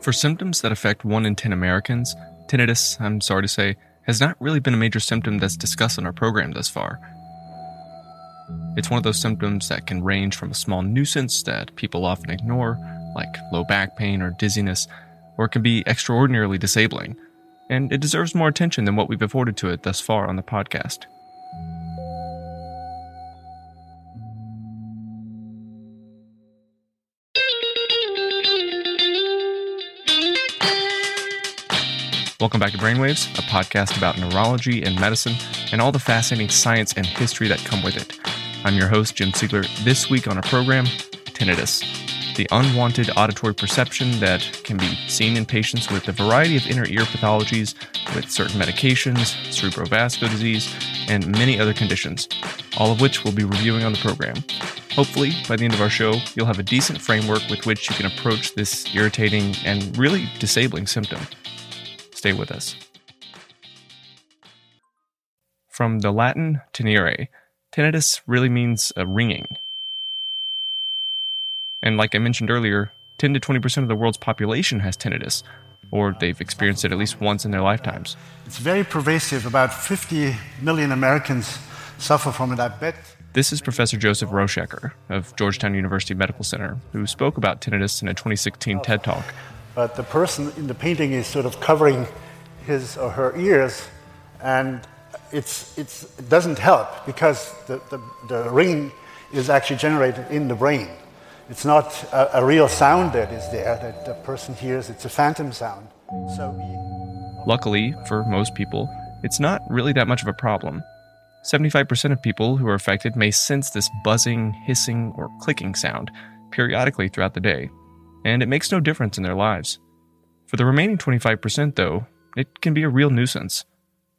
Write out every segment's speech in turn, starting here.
For symptoms that affect 1 in 10 Americans, tinnitus, I'm sorry to say, has not really been a major symptom that's discussed on our program thus far. It's one of those symptoms that can range from a small nuisance that people often ignore, like low back pain or dizziness, or it can be extraordinarily disabling, and it deserves more attention than what we've afforded to it thus far on the podcast. Welcome back to Brainwaves, a podcast about neurology and medicine and all the fascinating science and history that come with it. I'm your host, Jim Siegler. This week on our program, tinnitus, the unwanted auditory perception that can be seen in patients with a variety of inner ear pathologies, with certain medications, cerebrovascular disease, and many other conditions, all of which we'll be reviewing on the program. Hopefully, by the end of our show, you'll have a decent framework with which you can approach this irritating and really disabling symptom. Stay with us. From the Latin tinnire, tinnitus really means a ringing. And like I mentioned earlier, 10 to 20% of the world's population has tinnitus, or they've experienced it at least once in their lifetimes. It's very pervasive. About 50 million Americans suffer from it, I bet. This is Professor Josef Rauschecker of Georgetown University Medical Center, who spoke about tinnitus in a 2016 TED Talk but the person in the painting is sort of covering his or her ears, and it's, it's, it doesn't help because the, the, the ringing is actually generated in the brain. It's not a, a, real sound that is there that the person hears, it's a phantom sound. So we... Luckily, for most people, it's not really that much of a problem. 75% of people who are affected may sense this buzzing, hissing, or clicking sound periodically throughout the day, and it makes no difference in their lives. For the remaining 25%, though, it can be a real nuisance.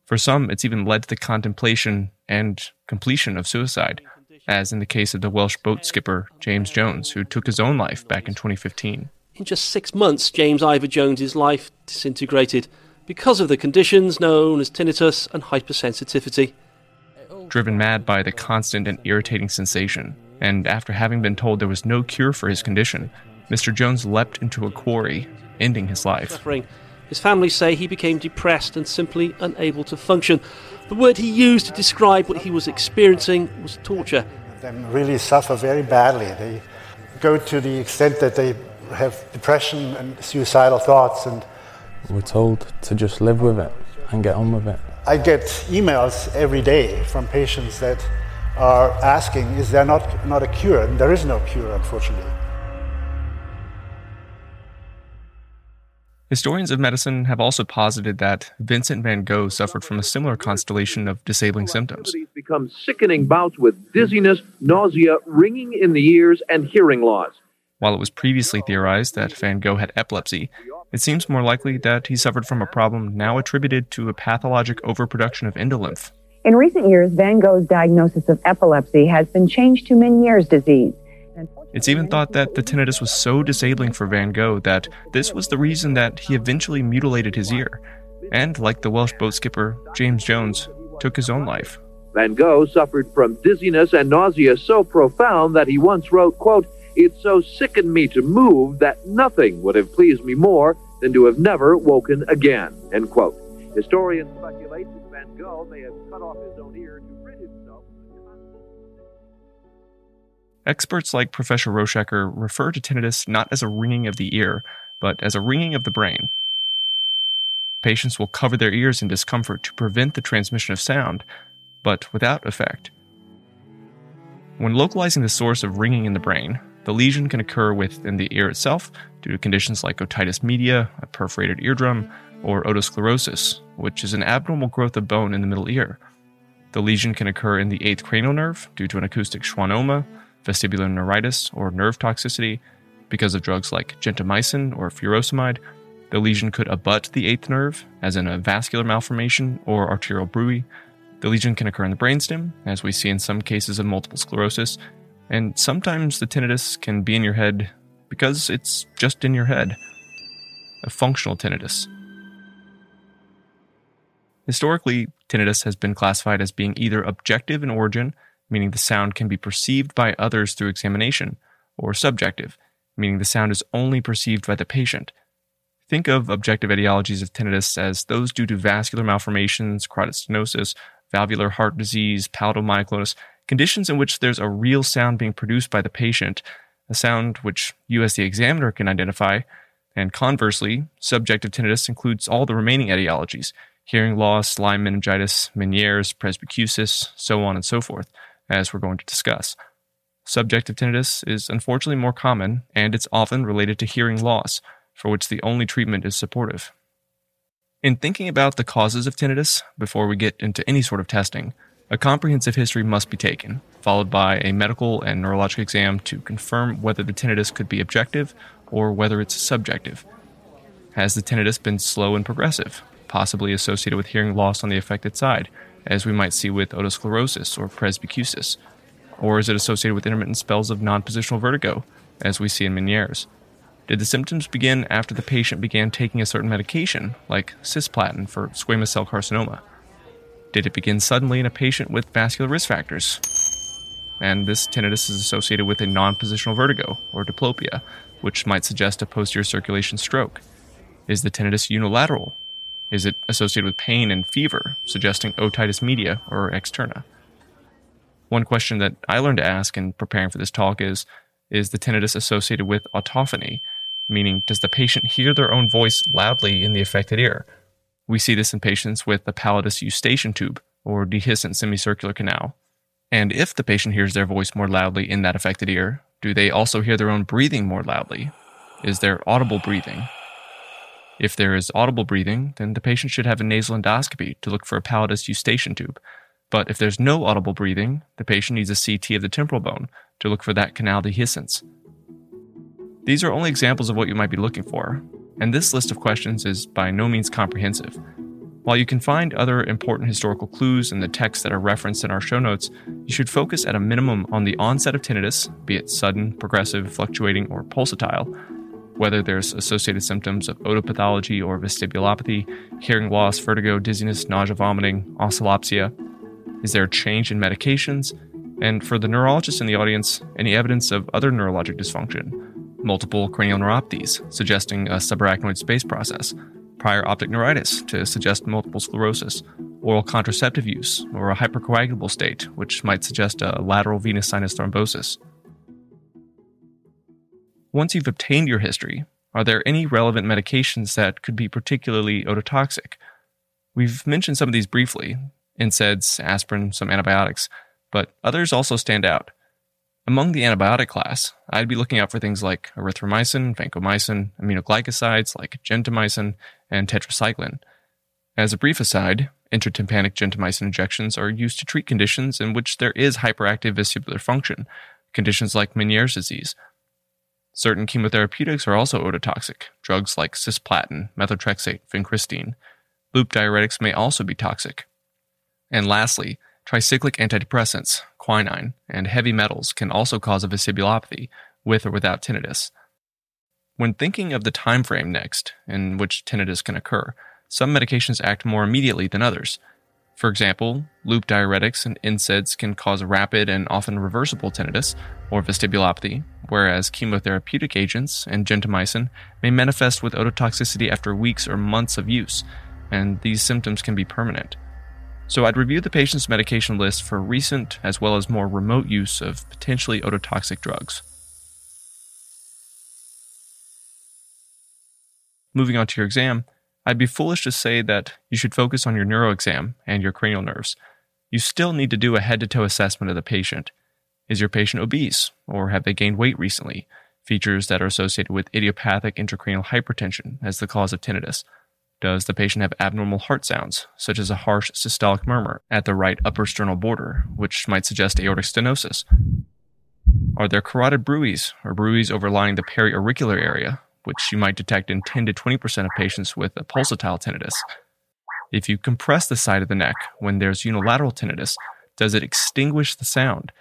For some, it's even led to the contemplation and completion of suicide, as in the case of the Welsh boat skipper James Jones, who took his own life back in 2015. In just six months, James Ivor Jones's life disintegrated because of the conditions known as tinnitus and hypersensitivity. Driven mad by the constant and irritating sensation, and after having been told there was no cure for his condition, Mr. Jones leapt into a quarry, ending his life. Suffering. His family say he became depressed and simply unable to function. The word he used to describe what he was experiencing was torture. They really suffer very badly. They go to the extent that they have depression and suicidal thoughts and we're told to just live with it and get on with it. I get emails every day from patients that are asking, is there not, not a cure? And there is no cure, unfortunately. Historians of medicine have also posited that Vincent van Gogh suffered from a similar constellation of disabling symptoms. Become sickening bouts with dizziness, nausea, ringing in the ears, and hearing loss. While it was previously theorized that Van Gogh had epilepsy, it seems more likely that he suffered from a problem now attributed to a pathologic overproduction of endolymph. In recent years, Van Gogh's diagnosis of epilepsy has been changed to Meniere's disease. It's even thought that the tinnitus was so disabling for Van Gogh that this was the reason that he eventually mutilated his ear, and, like the Welsh boat skipper James Jones, took his own life. Van Gogh suffered from dizziness and nausea so profound that he once wrote, quote, It so sickened me to move that nothing would have pleased me more than to have never woken again, end quote. Historians speculate that Van Gogh may have cut off his own ear to Experts like Professor Rauschecker refer to tinnitus not as a ringing of the ear, but as a ringing of the brain. Patients will cover their ears in discomfort to prevent the transmission of sound, but without effect. When localizing the source of ringing in the brain, the lesion can occur within the ear itself due to conditions like otitis media, a perforated eardrum, or otosclerosis, which is an abnormal growth of bone in the middle ear. The lesion can occur in the eighth cranial nerve due to an acoustic schwannoma, vestibular neuritis, or nerve toxicity because of drugs like gentamicin or furosemide. The lesion could abut the eighth nerve, as in a vascular malformation or arterial bruit. The lesion can occur in the brainstem, as we see in some cases of multiple sclerosis, and sometimes the tinnitus can be in your head because it's just in your head. A functional tinnitus. Historically, tinnitus has been classified as being either objective in origin, meaning the sound can be perceived by others through examination, or subjective, meaning the sound is only perceived by the patient. Think of objective etiologies of tinnitus as those due to vascular malformations, carotid stenosis, valvular heart disease, palatal myoclonus, conditions in which there's a real sound being produced by the patient, a sound which you as the examiner can identify. And conversely, subjective tinnitus includes all the remaining etiologies hearing loss, Lyme meningitis, Meniere's, presbycusis, so on and so forth, as we're going to discuss. Subjective tinnitus is unfortunately more common, and it's often related to hearing loss, for which the only treatment is supportive. In thinking about the causes of tinnitus, before we get into any sort of testing, a comprehensive history must be taken, followed by a medical and neurologic exam to confirm whether the tinnitus could be objective or whether it's subjective. Has the tinnitus been slow and progressive, possibly associated with hearing loss on the affected side, as we might see with otosclerosis or presbycusis? Or is it associated with intermittent spells of non positional vertigo, as we see in Meniere's? Did the symptoms begin after the patient began taking a certain medication, like cisplatin for squamous cell carcinoma? Did it begin suddenly in a patient with vascular risk factors? And this tinnitus is associated with a non positional vertigo, or diplopia, which might suggest a posterior circulation stroke. Is the tinnitus unilateral? Is it associated with pain and fever, suggesting otitis media or externa? One question that I learned to ask in preparing for this talk is Is the tinnitus associated with autophony, meaning does the patient hear their own voice loudly in the affected ear? We see this in patients with the patulous eustachian tube or dehiscent semicircular canal. And if the patient hears their voice more loudly in that affected ear, do they also hear their own breathing more loudly? Is there audible breathing? If there is audible breathing, then the patient should have a nasal endoscopy to look for a patulous eustachian tube. But if there's no audible breathing, the patient needs a CT of the temporal bone to look for that canal dehiscence. These are only examples of what you might be looking for, and this list of questions is by no means comprehensive. While you can find other important historical clues in the texts that are referenced in our show notes, you should focus at a minimum on the onset of tinnitus, be it sudden, progressive, fluctuating, or pulsatile, whether there's associated symptoms of otopathology or vestibulopathy, hearing loss, vertigo, dizziness, nausea, vomiting, oscillopsia. Is there a change in medications? And for the neurologist in the audience, any evidence of other neurologic dysfunction? multiple cranial neuropathies, suggesting a subarachnoid space process, prior optic neuritis to suggest multiple sclerosis, oral contraceptive use, or a hypercoagulable state, which might suggest a lateral venous sinus thrombosis. Once you've obtained your history, are there any relevant medications that could be particularly ototoxic? We've mentioned some of these briefly NSAIDs, aspirin, some antibiotics, but others also stand out. Among the antibiotic class, I'd be looking out for things like erythromycin, vancomycin, aminoglycosides like gentamicin, and tetracycline. As a brief aside, intratympanic gentamicin injections are used to treat conditions in which there is hyperactive vestibular function, conditions like Meniere's disease. Certain chemotherapeutics are also ototoxic, drugs like cisplatin, methotrexate, vincristine. Loop diuretics may also be toxic. And lastly, tricyclic antidepressants, quinine, and heavy metals can also cause a vestibulopathy, with or without tinnitus. When thinking of the time frame next in which tinnitus can occur, some medications act more immediately than others. For example, loop diuretics and NSAIDs can cause rapid and often reversible tinnitus or vestibulopathy, whereas chemotherapeutic agents and gentamicin may manifest with ototoxicity after weeks or months of use, and these symptoms can be permanent. So I'd review the patient's medication list for recent as well as more remote use of potentially ototoxic drugs. Moving on to your exam, I'd be foolish to say that you should focus on your neuro exam and your cranial nerves. You still need to do a head to toe assessment of the patient. Is your patient obese, or have they gained weight recently? Features that are associated with idiopathic intracranial hypertension as the cause of tinnitus. Does the patient have abnormal heart sounds, such as a harsh systolic murmur at the right upper sternal border, which might suggest aortic stenosis? Are there carotid bruits or bruits overlying the periauricular area, which you might detect in 10 to 20% of patients with a pulsatile tinnitus? If you compress the side of the neck when there's unilateral tinnitus, does it extinguish the sound?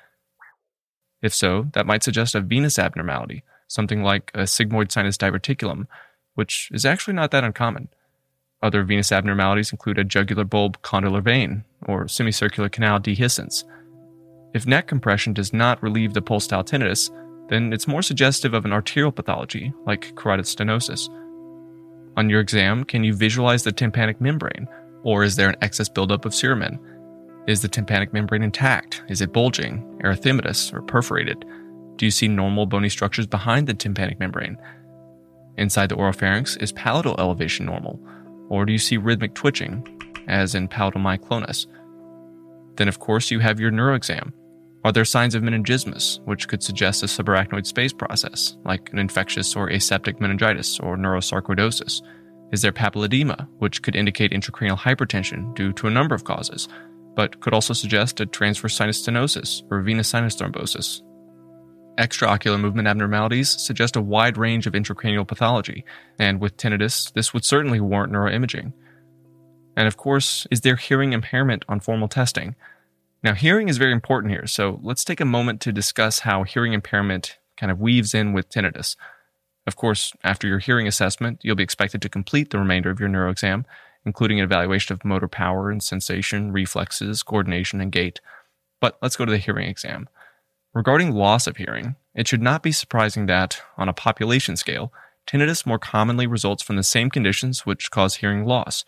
If so, that might suggest a venous abnormality, something like a sigmoid sinus diverticulum, which is actually not that uncommon. Other venous abnormalities include a jugular bulb condylar vein or semicircular canal dehiscence. If neck compression does not relieve the pulsatile tinnitus, then it's more suggestive of an arterial pathology like carotid stenosis. On your exam, can you visualize the tympanic membrane? Or is there an excess buildup of cerumen? Is the tympanic membrane intact? Is it bulging, erythematous, or perforated? Do you see normal bony structures behind the tympanic membrane? Inside the oropharynx, is palatal elevation normal? Or do you see rhythmic twitching, as in palatal myoclonus? Then, of course, you have your neuroexam. Are there signs of meningismus, which could suggest a subarachnoid space process, like an infectious or aseptic meningitis or neurosarcoidosis? Is there papilledema, which could indicate intracranial hypertension due to a number of causes, but could also suggest a transverse sinus stenosis or venous sinus thrombosis? Extraocular movement abnormalities suggest a wide range of intracranial pathology, and with tinnitus, this would certainly warrant neuroimaging. And of course, is there hearing impairment on formal testing? Now, hearing is very important here, so let's take a moment to discuss how hearing impairment kind of weaves in with tinnitus. Of course, after your hearing assessment, you'll be expected to complete the remainder of your neuro exam, including an evaluation of motor power and sensation, reflexes, coordination, and gait. But let's go to the hearing exam. Regarding loss of hearing, it should not be surprising that, on a population scale, tinnitus more commonly results from the same conditions which cause hearing loss.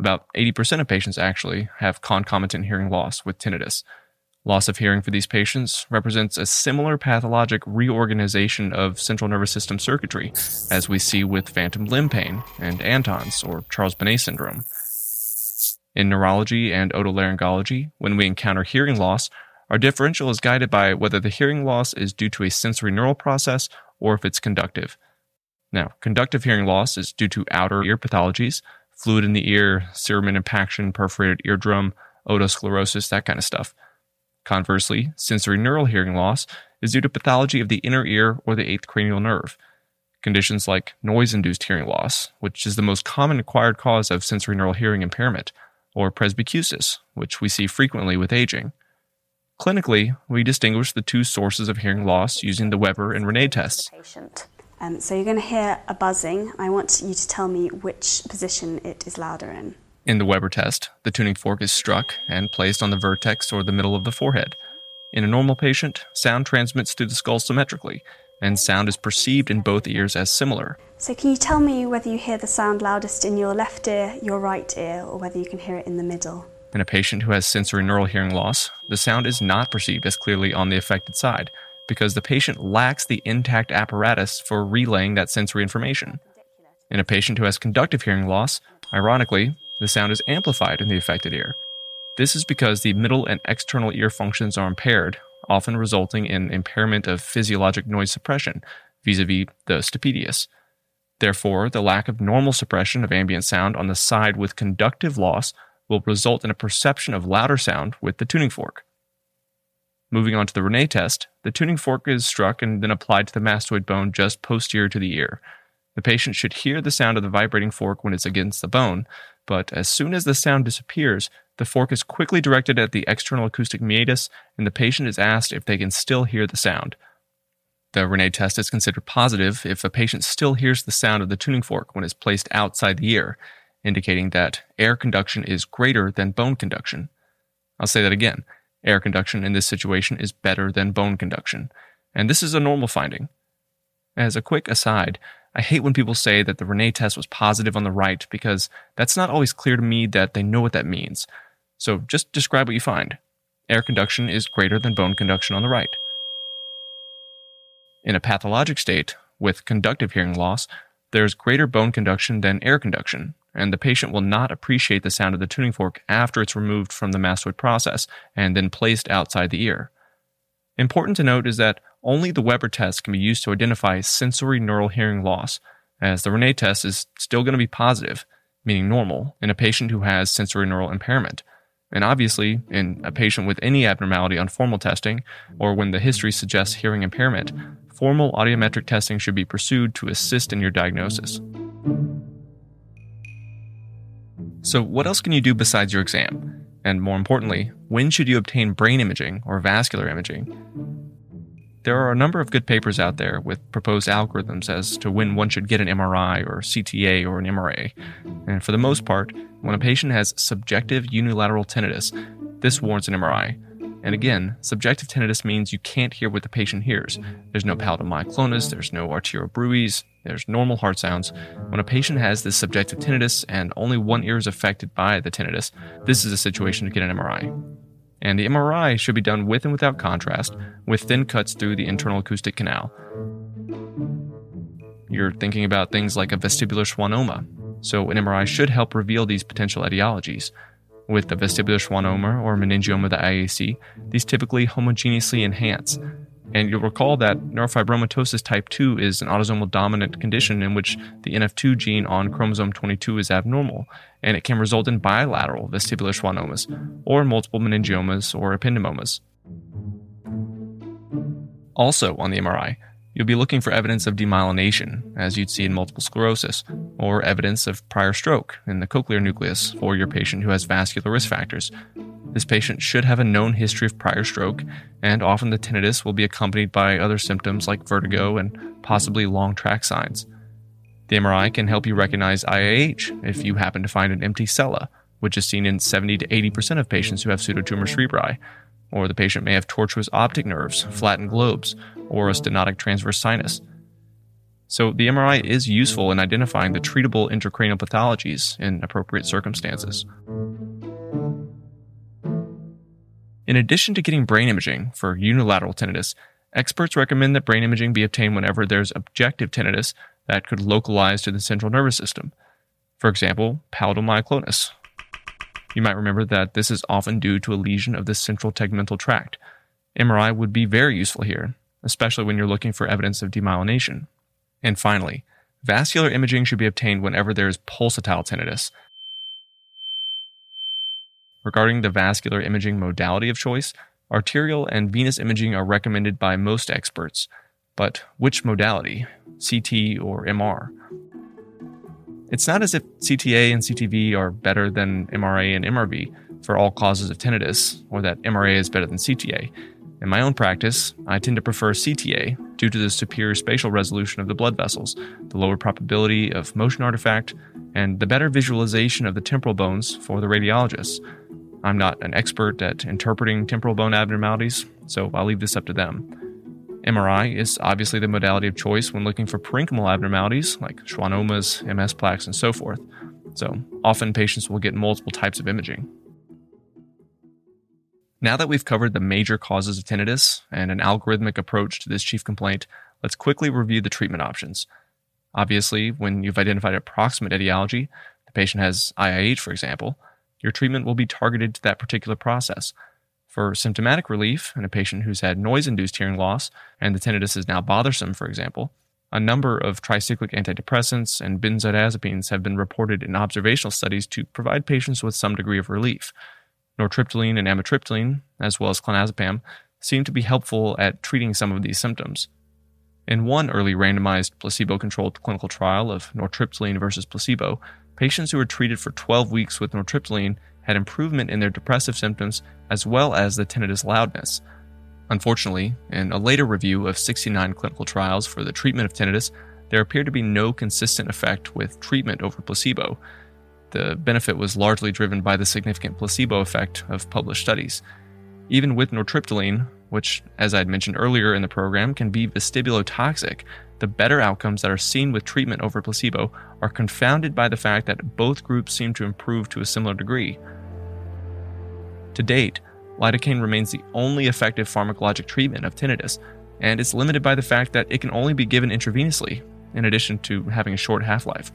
About 80% of patients actually have concomitant hearing loss with tinnitus. Loss of hearing for these patients represents a similar pathologic reorganization of central nervous system circuitry as we see with phantom limb pain and Anton's or Charles Bonnet syndrome. In neurology and otolaryngology, when we encounter hearing loss, our differential is guided by whether the hearing loss is due to a sensory neural process or if it's conductive. Now, conductive hearing loss is due to outer ear pathologies, fluid in the ear, cerumen impaction, perforated eardrum, otosclerosis, that kind of stuff. Conversely, sensory neural hearing loss is due to pathology of the inner ear or the eighth cranial nerve. Conditions like noise induced hearing loss, which is the most common acquired cause of sensory neural hearing impairment, or presbycusis, which we see frequently with aging. Clinically, we distinguish the two sources of hearing loss using the Weber and Rinne tests. Um, so you're going to hear a buzzing. I want you to tell me which position it is louder in. In the Weber test, the tuning fork is struck and placed on the vertex or the middle of the forehead. In a normal patient, sound transmits through the skull symmetrically, and sound is perceived in both ears as similar. So, can you tell me whether you hear the sound loudest in your left ear, your right ear, or whether you can hear it in the middle? In a patient who has sensory neural hearing loss, the sound is not perceived as clearly on the affected side, because the patient lacks the intact apparatus for relaying that sensory information. In a patient who has conductive hearing loss, ironically, the sound is amplified in the affected ear. This is because the middle and external ear functions are impaired, often resulting in impairment of physiologic noise suppression vis a vis the stapedius. Therefore, the lack of normal suppression of ambient sound on the side with conductive loss will result in a perception of louder sound with the tuning fork. Moving on to the Rinne test, the tuning fork is struck and then applied to the mastoid bone just posterior to the ear. The patient should hear the sound of the vibrating fork when it's against the bone, but as soon as the sound disappears, the fork is quickly directed at the external acoustic meatus, and the patient is asked if they can still hear the sound. The Rinne test is considered positive if a patient still hears the sound of the tuning fork when it's placed outside the ear, indicating that air conduction is greater than bone conduction. I'll say that again. Air conduction in this situation is better than bone conduction, and this is a normal finding. As a quick aside, I hate when people say that the Rinne test was positive on the right because that's not always clear to me that they know what that means. So just describe what you find. Air conduction is greater than bone conduction on the right. In a pathologic state, with conductive hearing loss, there is greater bone conduction than air conduction, and the patient will not appreciate the sound of the tuning fork after it's removed from the mastoid process and then placed outside the ear. Important to note is that only the Weber test can be used to identify sensory neural hearing loss, as the Rinne test is still going to be positive, meaning normal, in a patient who has sensory neural impairment. And obviously, in a patient with any abnormality on formal testing, or when the history suggests hearing impairment, formal audiometric testing should be pursued to assist in your diagnosis. So, what else can you do besides your exam? And more importantly, when should you obtain brain imaging or vascular imaging? There are a number of good papers out there with proposed algorithms as to when one should get an MRI or CTA or an MRA. And for the most part, when a patient has subjective unilateral tinnitus, this warrants an MRI. And again, subjective tinnitus means you can't hear what the patient hears. There's no palatal myoclonus, there's no arterial bruits, there's normal heart sounds. When a patient has this subjective tinnitus and only one ear is affected by the tinnitus, this is a situation to get an MRI. And the MRI should be done with and without contrast, with thin cuts through the internal acoustic canal. You're thinking about things like a vestibular schwannoma, so an MRI should help reveal these potential etiologies. With the vestibular schwannoma or meningioma of the IAC, these typically homogeneously enhance. And you'll recall that neurofibromatosis type 2 is an autosomal dominant condition in which the NF2 gene on chromosome 22 is abnormal, and it can result in bilateral vestibular schwannomas, or multiple meningiomas or ependymomas. Also on the MRI, You'll be looking for evidence of demyelination, as you'd see in multiple sclerosis, or evidence of prior stroke in the cochlear nucleus for your patient who has vascular risk factors. This patient should have a known history of prior stroke, and often the tinnitus will be accompanied by other symptoms like vertigo and possibly long tract signs. The MRI can help you recognize IIH if you happen to find an empty sella, which is seen in 70 to 80% of patients who have pseudotumor cerebri, or the patient may have tortuous optic nerves, flattened globes, or a stenotic transverse sinus. So the MRI is useful in identifying the treatable intracranial pathologies in appropriate circumstances. In addition to getting brain imaging for unilateral tinnitus, experts recommend that brain imaging be obtained whenever there's objective tinnitus that could localize to the central nervous system. For example, palatal myoclonus, you might remember that this is often due to a lesion of the central tegmental tract. MRI would be very useful here, especially when you're looking for evidence of demyelination. And finally, vascular imaging should be obtained whenever there is pulsatile tinnitus. Regarding the vascular imaging modality of choice, arterial and venous imaging are recommended by most experts. But which modality, CT or MR? It's not as if CTA and CTV are better than MRA and MRV for all causes of tinnitus, or that MRA is better than CTA. In my own practice, I tend to prefer CTA due to the superior spatial resolution of the blood vessels, the lower probability of motion artifact, and the better visualization of the temporal bones for the radiologists. I'm not an expert at interpreting temporal bone abnormalities, so I'll leave this up to them. MRI is obviously the modality of choice when looking for parenchymal abnormalities like schwannomas, MS plaques, and so forth. So often patients will get multiple types of imaging. Now that we've covered the major causes of tinnitus and an algorithmic approach to this chief complaint, let's quickly review the treatment options. Obviously, when you've identified a proximate etiology, the patient has IIH, for example, your treatment will be targeted to that particular process. For symptomatic relief in a patient who's had noise induced hearing loss and the tinnitus is now bothersome, for example, a number of tricyclic antidepressants and benzodiazepines have been reported in observational studies to provide patients with some degree of relief. Nortriptyline and amitriptyline, as well as clonazepam, seem to be helpful at treating some of these symptoms. In one early randomized placebo controlled clinical trial of nortriptyline versus placebo, patients who were treated for 12 weeks with nortriptyline had improvement in their depressive symptoms as well as the tinnitus loudness. Unfortunately, in a later review of 69 clinical trials for the treatment of tinnitus, there appeared to be no consistent effect with treatment over placebo. The benefit was largely driven by the significant placebo effect of published studies. Even with nortriptyline, which, as I had mentioned earlier in the program, can be vestibulotoxic, the better outcomes that are seen with treatment over placebo are confounded by the fact that both groups seem to improve to a similar degree. To date, lidocaine remains the only effective pharmacologic treatment of tinnitus, and it's limited by the fact that it can only be given intravenously, in addition to having a short half life.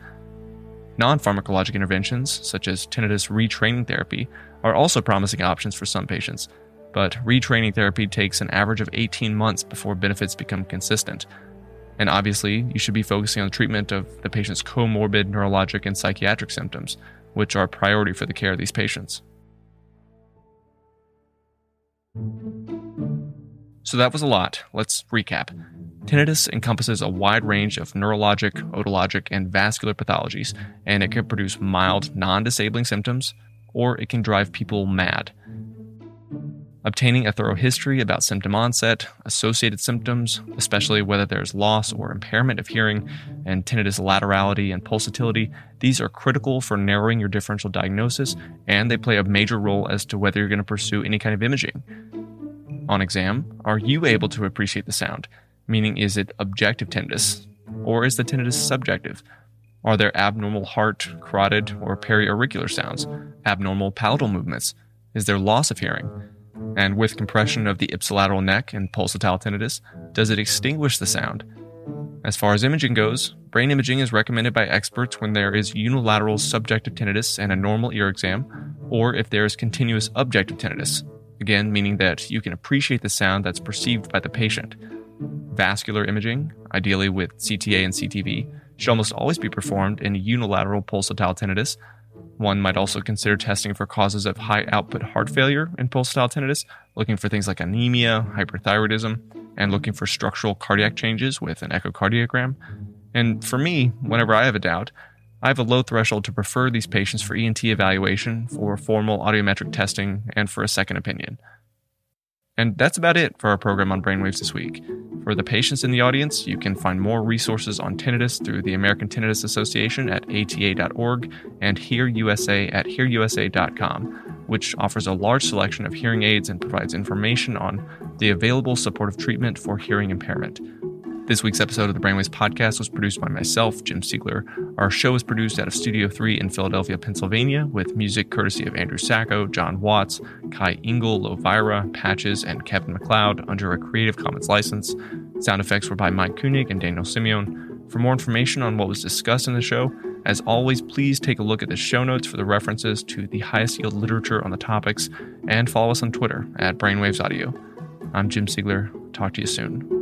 Non pharmacologic interventions, such as tinnitus retraining therapy, are also promising options for some patients, but retraining therapy takes an average of 18 months before benefits become consistent. And obviously, you should be focusing on the treatment of the patient's comorbid neurologic and psychiatric symptoms, which are a priority for the care of these patients. So that was a lot. Let's recap. Tinnitus encompasses a wide range of neurologic, otologic, and vascular pathologies, and it can produce mild, non disabling symptoms, or it can drive people mad. Obtaining a thorough history about symptom onset, associated symptoms, especially whether there's loss or impairment of hearing, and tinnitus laterality and pulsatility, these are critical for narrowing your differential diagnosis, and they play a major role as to whether you're going to pursue any kind of imaging. On exam, are you able to appreciate the sound? Meaning, is it objective tinnitus? Or is the tinnitus subjective? Are there abnormal heart, carotid, or periauricular sounds? Abnormal palatal movements? Is there loss of hearing? And with compression of the ipsilateral neck and pulsatile tinnitus, does it extinguish the sound? As far as imaging goes, brain imaging is recommended by experts when there is unilateral subjective tinnitus and a normal ear exam, or if there is continuous objective tinnitus, again, meaning that you can appreciate the sound that's perceived by the patient. Vascular imaging, ideally with CTA and CTV, should almost always be performed in unilateral pulsatile tinnitus. One might also consider testing for causes of high output heart failure in pulsatile tinnitus, looking for things like anemia, hyperthyroidism, and looking for structural cardiac changes with an echocardiogram. And for me, whenever I have a doubt, I have a low threshold to prefer these patients for ENT evaluation, for formal audiometric testing, and for a second opinion. And that's about it for our program on brainwaves this week. For the patients in the audience, you can find more resources on tinnitus through the American Tinnitus Association at ata.org and HearUSA at hearusa.com, which offers a large selection of hearing aids and provides information on the available supportive treatment for hearing impairment. This week's episode of the Brainwaves podcast was produced by myself, Jim Siegler. Our show is produced out of Studio 3 in Philadelphia, Pennsylvania, with music courtesy of Andrew Sacco, Jon Watts, Kai Engel, Lovira, Patches, and Kevin McLeod under a Creative Commons license. Sound effects were by Mike Koenig and Daniel Simion. For more information on what was discussed in the show, as always, please take a look at the show notes for the references to the highest yield literature on the topics, and follow us on Twitter at Brainwaves Audio. I'm Jim Siegler. Talk to you soon.